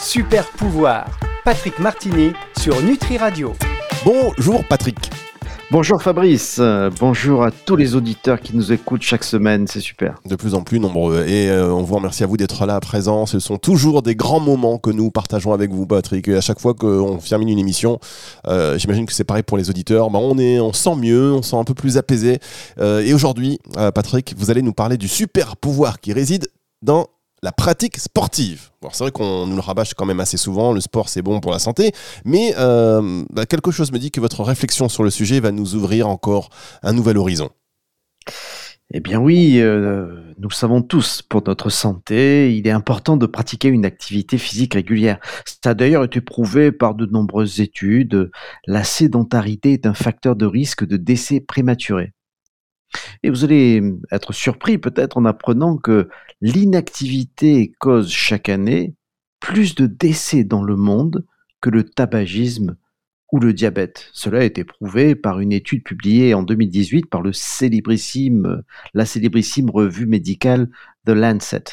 Super pouvoir, Patrick Martini sur Nutri Radio. Bonjour Patrick. Bonjour Fabrice, euh, bonjour à tous les auditeurs qui nous écoutent chaque semaine, c'est super. De plus en plus nombreux et euh, on vous remercie à vous d'être là à présent. Ce sont toujours des grands moments que nous partageons avec vous Patrick. Et à chaque fois qu'on termine une émission, euh, j'imagine que c'est pareil pour les auditeurs, bah, on, est, on sent mieux, on sent un peu plus apaisé. et aujourd'hui, Patrick, vous allez nous parler du super pouvoir qui réside dans la pratique sportive. c'est vrai qu'on nous le rabâche quand même assez souvent, le sport c'est bon pour la santé, mais euh, bah, quelque chose me dit que votre réflexion sur le sujet va nous ouvrir encore un nouvel horizon. Eh bien oui, euh, nous le savons tous, pour notre santé, il est important de pratiquer une activité physique régulière. Ça a d'ailleurs été prouvé par de nombreuses études. La sédentarité est un facteur de risque de décès prématuré. Et vous allez être surpris peut-être en apprenant que l'inactivité cause chaque année plus de décès dans le monde que le tabagisme ou le diabète. Cela a été prouvé par une étude publiée en 2018 par la célébrissime revue médicale The Lancet.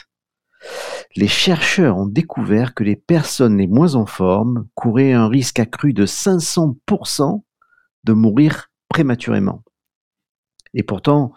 Les chercheurs ont découvert que les personnes les moins en forme couraient un risque accru de 500% de mourir prématurément. Et pourtant,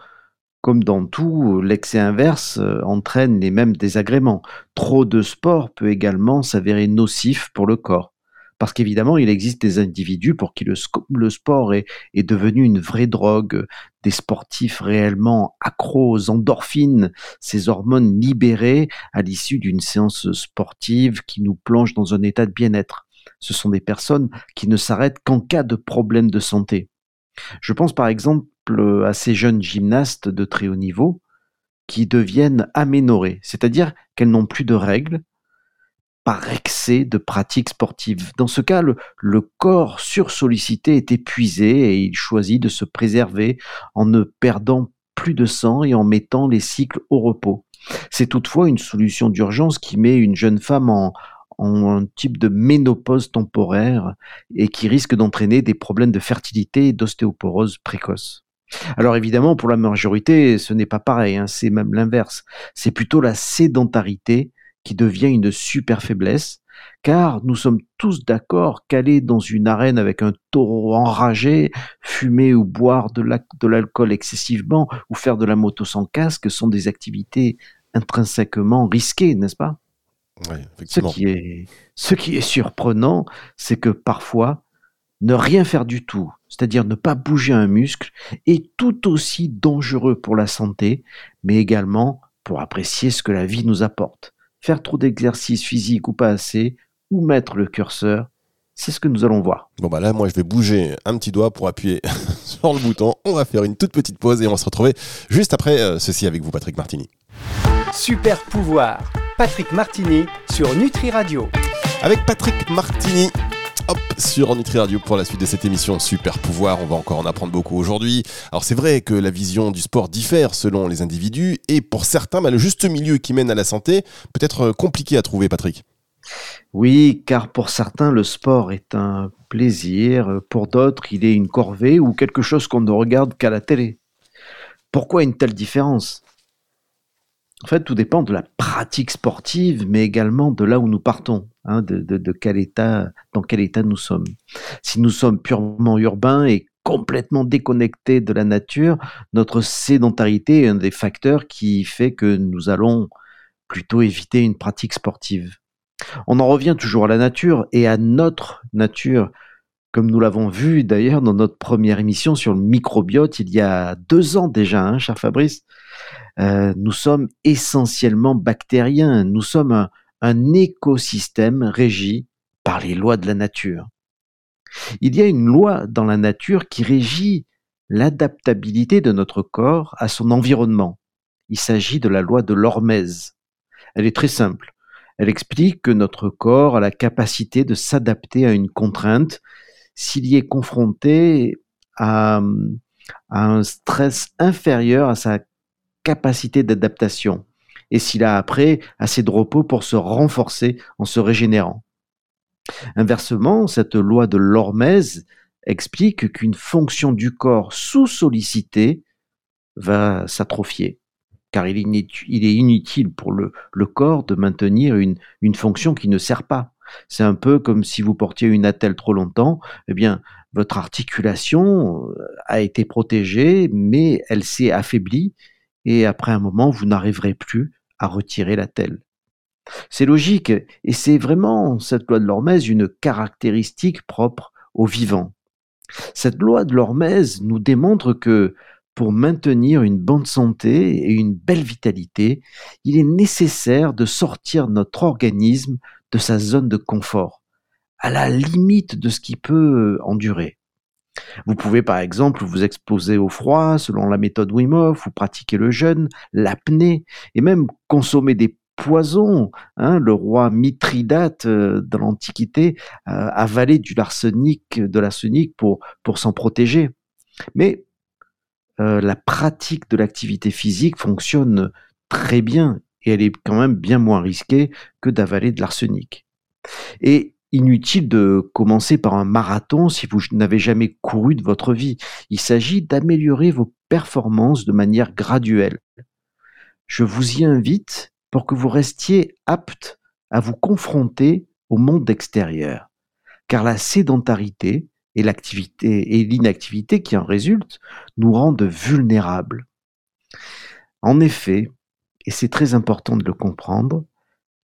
comme dans tout, l'excès inverse euh, entraîne les mêmes désagréments. Trop de sport peut également s'avérer nocif pour le corps. Parce qu'évidemment, il existe des individus pour qui le, sport est, devenu une vraie drogue, des sportifs réellement accros aux endorphines, ces hormones libérées à l'issue d'une séance sportive qui nous plonge dans un état de bien-être. Ce sont des personnes qui ne s'arrêtent qu'en cas de problème de santé. Je pense par exemple à ces jeunes gymnastes de très haut niveau qui deviennent aménorées, c'est-à-dire qu'elles n'ont plus de règles par excès de pratiques sportives. Dans ce cas, le, le corps sursollicité est épuisé et il choisit de se préserver en ne perdant plus de sang et en mettant les cycles au repos. C'est toutefois une solution d'urgence qui met une jeune femme en, en un type de ménopause temporaire et qui risque d'entraîner des problèmes de fertilité et d'ostéoporose précoce. Alors évidemment, pour la majorité, ce n'est pas pareil, hein, c'est même l'inverse. C'est plutôt la sédentarité qui devient une super faiblesse, car nous sommes tous d'accord qu'aller dans une arène avec un taureau enragé, fumer ou boire de l'alcool excessivement ou faire de la moto sans casque sont des activités intrinsèquement risquées, n'est-ce pas? Ce, qui est, ce qui est surprenant, c'est que parfois, ne rien faire du tout, c'est-à-dire ne pas bouger un muscle, est tout aussi dangereux pour la santé, mais également pour apprécier ce que la vie nous apporte. Faire trop d'exercices physiques ou pas assez, ou mettre le curseur, c'est ce que nous allons voir. Bon bah là, moi je vais bouger un petit doigt pour appuyer sur le bouton. On va faire une toute petite pause et on va se retrouver juste après euh, ceci avec vous, Patrick Martini. Super pouvoir, Patrick Martini sur Nutri Radio. Avec Patrick Martini, hop, sur Nutri Radio pour la suite de cette émission Super Pouvoir. On va encore en apprendre beaucoup aujourd'hui. Alors c'est vrai que la vision du sport diffère selon les individus et pour certains, bah, le juste milieu qui mène à la santé peut être euh, compliqué à trouver, Patrick. Oui, car pour certains, le sport est un plaisir, pour d'autres, il est une corvée ou quelque chose qu'on ne regarde qu'à la télé. Pourquoi une telle différence? En fait, tout dépend de la pratique sportive, mais également de là où nous partons. Hein, dans quel état nous sommes. Si nous sommes purement urbains et complètement déconnectés de la nature, notre sédentarité est un des facteurs qui fait que nous allons plutôt éviter une pratique sportive. On en revient toujours à la nature et à notre nature, comme nous l'avons vu d'ailleurs dans notre première émission sur le microbiote il y a deux ans déjà, hein, cher Fabrice. Euh, nous sommes essentiellement bactériens, nous sommes un, écosystème régi par les lois de la nature. Il y a une loi dans la nature qui régit l'adaptabilité de notre corps à son environnement. Il s'agit de la loi de l'hormèse. Elle est très simple. Elle explique que notre corps a la capacité de s'adapter à une contrainte s'il y est confronté à, à, un stress inférieur à sa capacité d'adaptation et s'il a après assez de repos pour se renforcer en se régénérant. Inversement, cette loi de l'hormèse explique qu'une fonction du corps sous-sollicitée va s'atrophier, car il est inutile pour le, corps de maintenir une, une fonction qui ne sert pas. C'est un peu comme si vous portiez une attelle trop longtemps, eh bien, votre articulation euh, a été protégée, mais elle s'est affaiblie, et après un moment, vous n'arriverez plus à retirer l'attelle. C'est logique, et c'est vraiment, cette loi de l'hormèse, une caractéristique propre au vivant. Cette loi de l'hormèse nous démontre que pour maintenir une bonne santé et une belle vitalité, il est nécessaire de sortir notre organisme de sa zone de confort, à la limite de ce qu'il peut endurer. Vous pouvez par exemple vous exposer au froid selon la méthode Wim ou pratiquer le jeûne, l'apnée, et même consommer des poisons. Hein. le roi Mithridate euh, dans l'Antiquité euh, avalait du l'arsenic, de l'arsenic pour, s'en protéger. Mais euh, la pratique de l'activité physique fonctionne très bien et elle est quand même bien moins risquée que d'avaler de l'arsenic. Inutile de commencer par un marathon si vous n'avez jamais couru de votre vie. Il s'agit d'améliorer vos performances de manière graduelle. Je vous y invite pour que vous restiez apte à vous confronter au monde extérieur. Car la sédentarité et et l'inactivité qui en résultent nous rendent vulnérables. En effet, et c'est très important de le comprendre,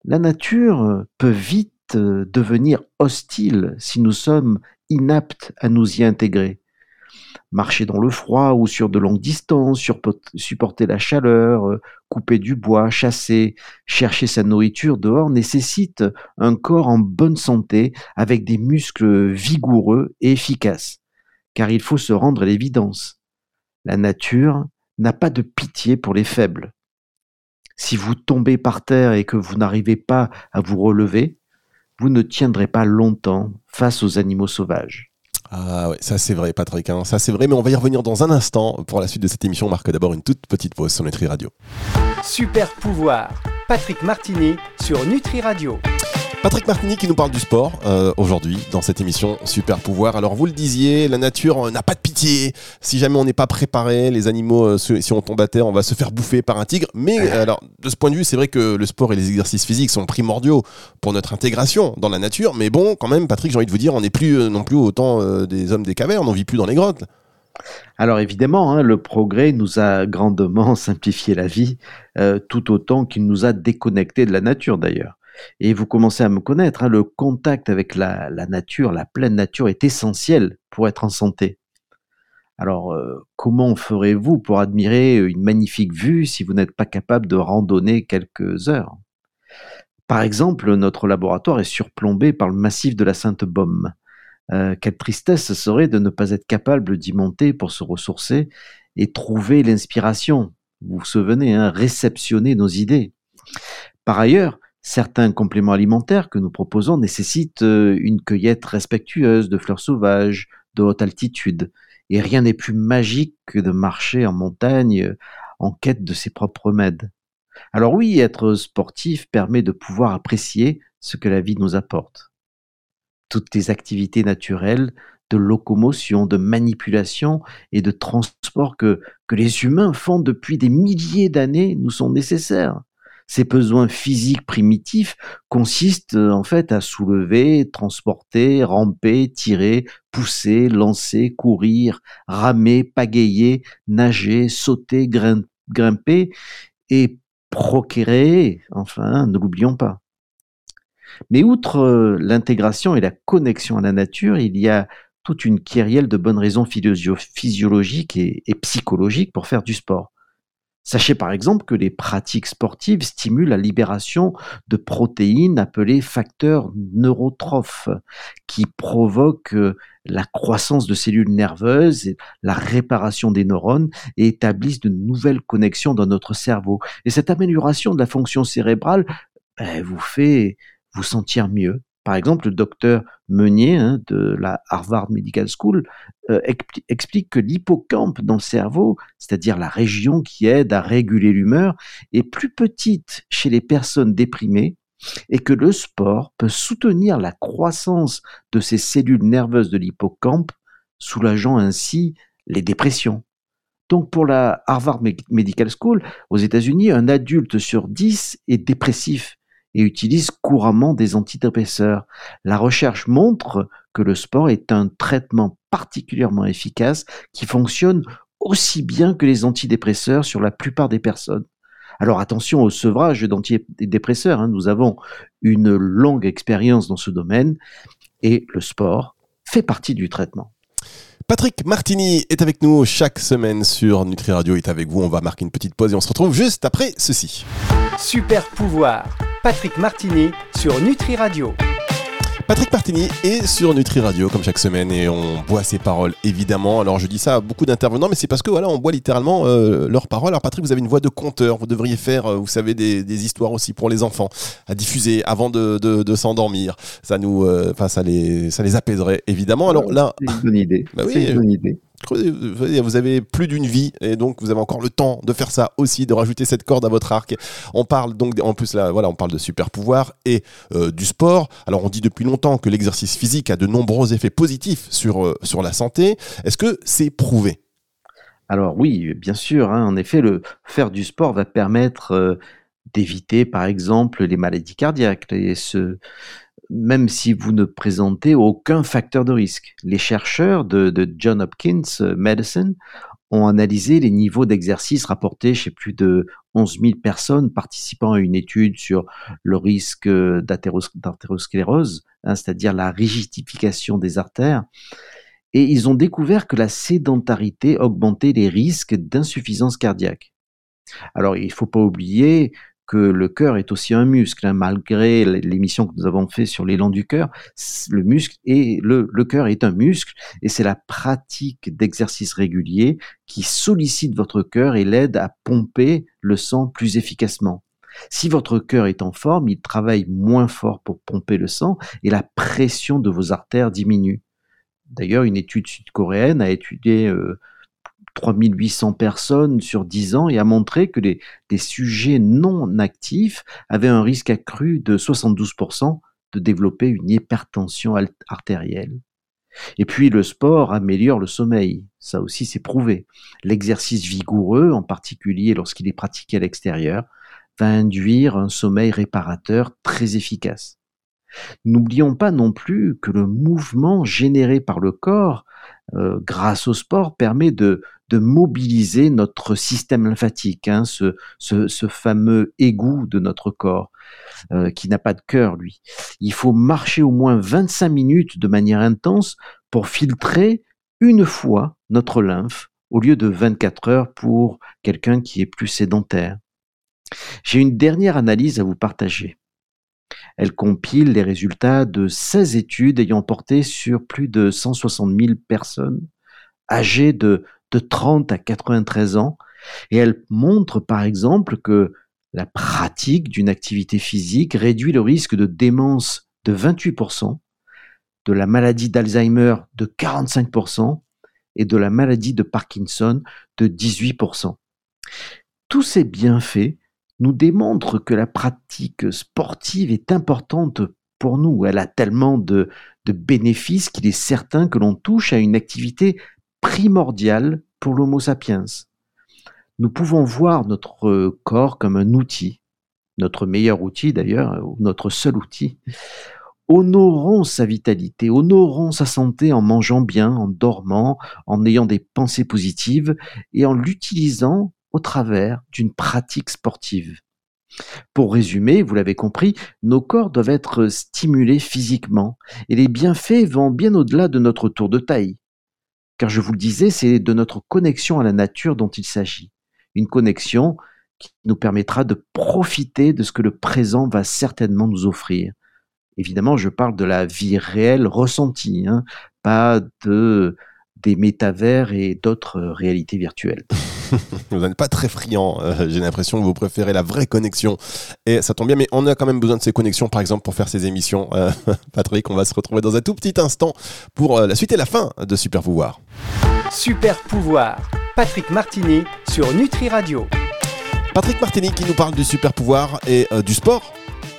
la nature peut vite devenir hostile si nous sommes inaptes à nous y intégrer. Marcher dans le froid ou sur de longues distances, supporter la chaleur, euh, couper du bois, chasser, chercher sa nourriture dehors nécessite un corps en bonne santé avec des muscles vigoureux et efficaces. Car il faut se rendre à l'évidence. La nature n'a pas de pitié pour les faibles. Si vous tombez par terre et que vous n'arrivez pas à vous relever, vous ne tiendrez pas longtemps face aux animaux sauvages. Ah ouais, ça c'est vrai Patrick, hein. ça c'est vrai, mais on va y revenir dans un instant. Pour la suite de cette émission, on marque d'abord une toute petite pause sur Nutri Radio. Super pouvoir, Patrick Martini sur Nutri Radio. Patrick Martini qui nous parle du sport euh, aujourd'hui dans cette émission Super Pouvoir. Alors vous le disiez, la nature euh, n'a pas de pitié. Si jamais on n'est pas préparé, les animaux, euh, si on tombe à terre, on va se faire bouffer par un tigre. Mais alors de ce point de vue, c'est vrai que le sport et les exercices physiques sont primordiaux pour notre intégration dans la nature. Mais bon, quand même, Patrick, j'ai envie de vous dire, on n'est plus non plus autant des hommes des cavernes, on vit plus dans les grottes. Alors évidemment, hein, le progrès nous a grandement simplifié la vie, tout autant qu'il nous a déconnectés de la nature d'ailleurs. Et vous commencez à me connaître, hein, le contact avec la, nature, la pleine nature est essentiel pour être en santé. Alors, euh, comment ferez-vous pour admirer une magnifique vue si vous n'êtes pas capable de randonner quelques heures? Par exemple, notre laboratoire est surplombé par le massif de la Sainte-Baume. Euh, quelle tristesse serait de ne pas être capable d'y monter pour se ressourcer et trouver l'inspiration. Vous vous souvenez, hein, réceptionner nos idées. Par ailleurs, Certains compléments alimentaires que nous proposons nécessitent euh, une cueillette respectueuse de fleurs sauvages de haute altitude. Et rien n'est plus magique que de marcher en montagne euh, en quête de ses propres remèdes. Alors oui, être sportif permet de pouvoir apprécier ce que la vie nous apporte. Toutes les activités naturelles de locomotion, de manipulation et de transport que, que les humains font depuis des milliers d'années nous sont nécessaires. Ces besoins physiques primitifs consistent euh, en fait à soulever, transporter, ramper, tirer, pousser, lancer, courir, ramer, pagayer, nager, sauter, grimper et procréer, enfin, ne l'oublions pas. Mais outre euh, l'intégration et la connexion à la nature, il y a toute une kyrielle de bonnes raisons physiologiques et psychologiques pour faire du sport. Sachez par exemple que les pratiques sportives stimulent la libération de protéines appelées facteurs neurotrophes qui provoquent euh, la croissance de cellules nerveuses, la réparation des neurones et établissent de nouvelles connexions dans notre cerveau. Et cette amélioration de la fonction cérébrale ben, vous fait vous sentir mieux, par exemple, le docteur Meunier hein, de la Harvard Medical School euh, explique que l'hippocampe dans le cerveau, c'est-à-dire la région qui aide à réguler l'humeur, est plus petite chez les personnes déprimées et que le sport peut soutenir la croissance de ces cellules nerveuses de l'hippocampe, soulageant ainsi les dépressions. Donc pour la Harvard Medical School aux États-Unis, un adulte sur 10 est dépressif et utilisent couramment des antidépresseurs. La recherche montre que le sport est un traitement particulièrement efficace qui fonctionne aussi bien que les antidépresseurs sur la plupart des personnes. Alors attention au sevrage d'antidépresseurs, hein. nous avons une longue expérience dans ce domaine et le sport fait partie du traitement. Patrick Martini est avec nous chaque semaine sur Nutri Radio. est avec vous. On va marquer une petite pause et on se retrouve juste après ceci. Super pouvoir. Patrick Martini sur Nutri Radio. Patrick Martini est sur Nutri Radio comme chaque semaine et on boit ses paroles évidemment. Alors je dis ça à beaucoup d'intervenants, mais c'est parce que voilà, on boit littéralement euh, leurs paroles. Alors Patrick, vous avez une voix de conteur, vous devriez faire, euh, vous savez, des, histoires aussi pour les enfants à diffuser avant de, s'endormir. Ça nous, euh, enfin ça les, ça les apaiserait évidemment. Alors là, c'est une bonne idée. Bah c'est une bonne idée vous avez plus d'une vie et donc vous avez encore le temps de faire ça aussi, de rajouter cette corde à votre arc. On parle donc en plus là, voilà, on parle de super pouvoir et euh, du sport. Alors on dit depuis longtemps que l'exercice physique a de nombreux effets positifs sur euh, sur la santé. Est-ce que c'est prouvé? Alors oui, bien sûr. Hein. en effet, le faire du sport va permettre euh, d'éviter, par exemple, les maladies cardiaques et ce même si vous ne présentez aucun facteur de risque. Les chercheurs de, de John Hopkins euh, Medicine ont analysé les niveaux d'exercice rapportés chez plus de 11 000 personnes participant à une étude sur le risque euh, d'athérosclérose, hein, c'est-à-dire la rigidification des artères. Et ils ont découvert que la sédentarité augmentait les risques d'insuffisance cardiaque. Alors, il ne faut pas oublier que le cœur est aussi un muscle, hein, malgré l'émission que nous avons fait sur l'élan du cœur, le muscle et le, le cœur est un muscle et c'est la pratique d'exercices réguliers qui sollicite votre cœur et l'aide à pomper le sang plus efficacement. Si votre cœur est en forme, il travaille moins fort pour pomper le sang et la pression de vos artères diminue. D'ailleurs, une étude sud-coréenne a étudié euh, 3800 personnes sur 10 ans et a montré que des sujets non actifs avaient un risque accru de 72% de développer une hypertension artérielle. Et puis le sport améliore le sommeil, ça aussi c'est prouvé. L'exercice vigoureux, en particulier lorsqu'il est pratiqué à l'extérieur, va induire un sommeil réparateur très efficace. N'oublions pas non plus que le mouvement généré par le corps euh, grâce au sport, permet de, mobiliser notre système lymphatique, hein, ce, fameux égout de notre corps, euh, qui n'a pas de cœur, lui. Il faut marcher au moins 25 minutes de manière intense pour filtrer une fois notre lymphe, au lieu de 24 heures pour quelqu'un qui est plus sédentaire. J'ai une dernière analyse à vous partager. Elle compile les résultats de 16 études ayant porté sur plus de 160 000 personnes âgées de, de 30 à 93 ans et elle montre par exemple que la pratique d'une activité physique réduit le risque de démence de 28%, de la maladie d'Alzheimer de 45% et de la maladie de Parkinson de 18%. Tous ces bienfaits nous démontre que la pratique sportive est importante pour nous. Elle a tellement de, bénéfices qu'il est certain que l'on touche à une activité primordiale pour l'Homo sapiens. Nous pouvons voir notre corps comme un outil, notre meilleur outil d'ailleurs, ou notre seul outil. Honorons sa vitalité, honorons sa santé en mangeant bien, en dormant, en ayant des pensées positives et en l'utilisant au travers d'une pratique sportive. Pour résumer, vous l'avez compris, nos corps doivent être stimulés physiquement et les bienfaits vont bien au-delà de notre tour de taille. Car je vous le disais, c'est de notre connexion à la nature dont il s'agit. Une connexion qui nous permettra de profiter de ce que le présent va certainement nous offrir. Évidemment, je parle de la vie réelle ressentie, hein, pas de des métavers et d'autres réalités virtuelles. vous n'êtes pas très friand. Euh, j'ai l'impression que vous préférez la vraie connexion. Et ça tombe bien, mais on a quand même besoin de ces connexions, par exemple, pour faire ces émissions. Euh, Patrick, on va se retrouver dans un tout petit instant pour euh, la suite et la fin de Super Pouvoir. Super Pouvoir, Patrick Martini sur Nutri Radio. Patrick Martini qui nous parle du super pouvoir et du sport.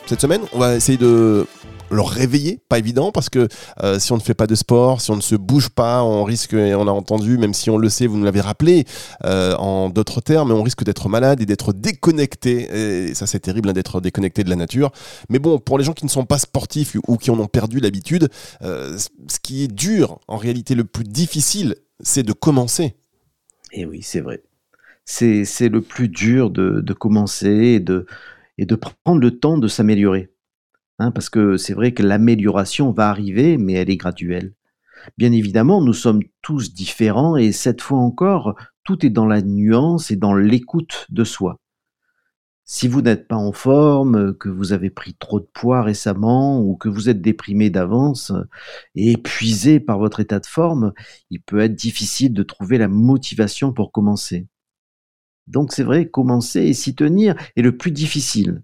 Cette semaine, on va essayer de leur réveiller, pas évident parce que euh, si on ne fait pas de sport, si on ne se bouge pas, on risque, et on a entendu, même si on le sait, vous nous l'avez rappelé euh, en d'autres termes, on risque d'être malade et d'être déconnecté. Et ça c'est terrible hein, d'être déconnecté de la nature. Mais bon, pour les gens qui ne sont pas sportifs ou qui en ont perdu l'habitude, euh, ce qui est dur, en réalité le plus difficile, c'est de commencer. Et eh oui, c'est vrai. C'est le plus dur de, de commencer et de, et de prendre le temps de s'améliorer. Hein, parce que c'est vrai que l'amélioration va arriver, mais elle est graduelle. Bien évidemment, nous sommes tous différents et cette fois encore, tout est dans la nuance et dans l'écoute de soi. Si vous n'êtes pas en forme, que vous avez pris trop de poids récemment ou que vous êtes déprimé d'avance et épuisé par votre état de forme, il peut être difficile de trouver la motivation pour commencer. Donc c'est vrai, commencer et s'y tenir est le plus difficile.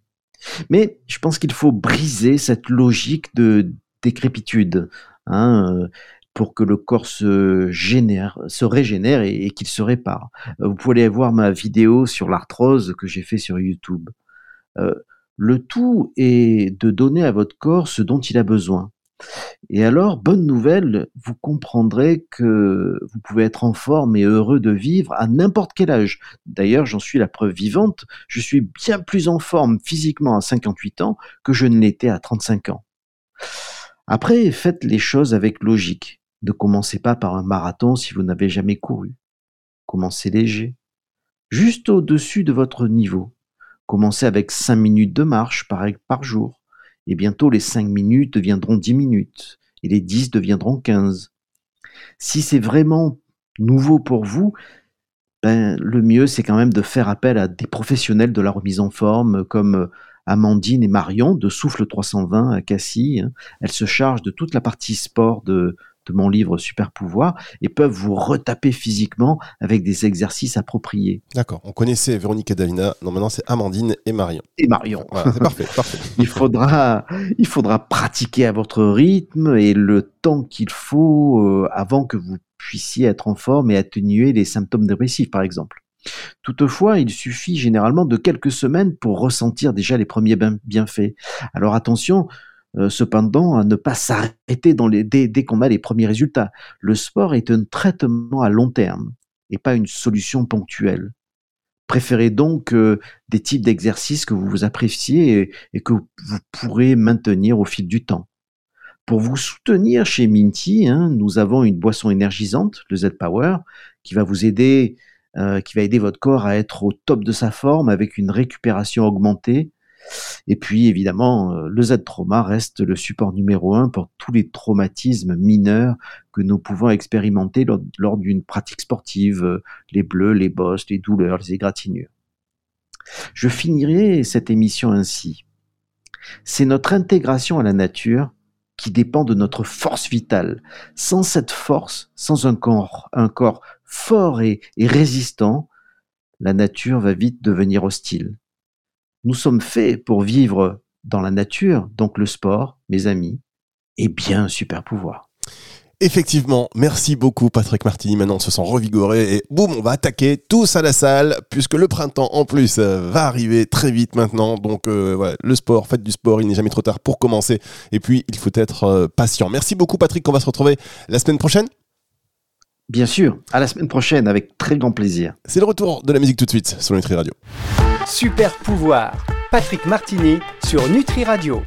Mais je pense qu'il faut briser cette logique de décrépitude hein, euh, pour que le corps se, génère, se régénère et, qu'il se répare. Euh, vous pouvez aller voir ma vidéo sur l'arthrose que j'ai fait sur YouTube. Euh, le tout est de donner à votre corps ce dont il a besoin. Et alors, bonne nouvelle, vous comprendrez que vous pouvez être en forme et heureux de vivre à n'importe quel âge. D'ailleurs, j'en suis la preuve vivante, je suis bien plus en forme physiquement à 58 ans que je ne l'étais à 35 ans. Après, faites les choses avec logique. Ne commencez pas par un marathon si vous n'avez jamais couru. Commencez léger, juste au-dessus de votre niveau. Commencez avec 5 minutes de marche par, par jour et bientôt les 5 minutes deviendront 10 minutes, et les 10 deviendront 15. Si c'est vraiment nouveau pour vous, ben, le mieux c'est quand même de faire appel à des professionnels de la remise en forme comme Amandine et Marion de Souffle 320 à Cassis. Hein. Elles se chargent de toute la partie sport de, de mon livre Super Pouvoir et peuvent vous retaper physiquement avec des exercices appropriés. D'accord. On connaissait Véronique et Davina. Non, maintenant c'est Amandine et Marion. Et Marion. c'est parfait, parfait. il faudra, il faudra pratiquer à votre rythme et le temps qu'il faut euh, avant que vous puissiez être en forme et atténuer les symptômes dépressifs, par exemple. Toutefois, il suffit généralement de quelques semaines pour ressentir déjà les premiers bienfaits. Alors attention, cependant à ne pas s'arrêter dès, dès qu'on a les premiers résultats. Le sport est un traitement à long terme et pas une solution ponctuelle. Préférez donc euh, des types d'exercices que vous appréciez et, que vous pourrez maintenir au fil du temps. Pour vous soutenir chez Minty, hein, nous avons une boisson énergisante, le Z-Power, qui va vous aider, euh, qui va aider votre corps à être au top de sa forme avec une récupération augmentée et puis évidemment, euh, le Z-trauma reste le support numéro un pour tous les traumatismes mineurs que nous pouvons expérimenter lors, d'une pratique sportive, euh, les bleus, les bosses, les douleurs, les égratignures. Je finirai cette émission ainsi. C'est notre intégration à la nature qui dépend de notre force vitale. Sans cette force, sans un corps, un corps fort et résistant, la nature va vite devenir hostile. Nous sommes faits pour vivre dans la nature, donc le sport, mes amis, et bien un super pouvoir. Effectivement, merci beaucoup Patrick Martini. Maintenant, on se sent revigoré et boum, on va attaquer tous à la salle puisque le printemps en plus euh, va arriver très vite maintenant. Donc euh, voilà, le sport, faites du sport, il n'est jamais trop tard pour commencer. Et puis, il faut être euh, patient. Merci beaucoup Patrick, on va se retrouver la semaine prochaine. Bien sûr, à la semaine prochaine avec très grand plaisir. C'est le retour de la musique tout de suite sur Nutri Radio. Super pouvoir, Patrick Martini sur Nutri Radio.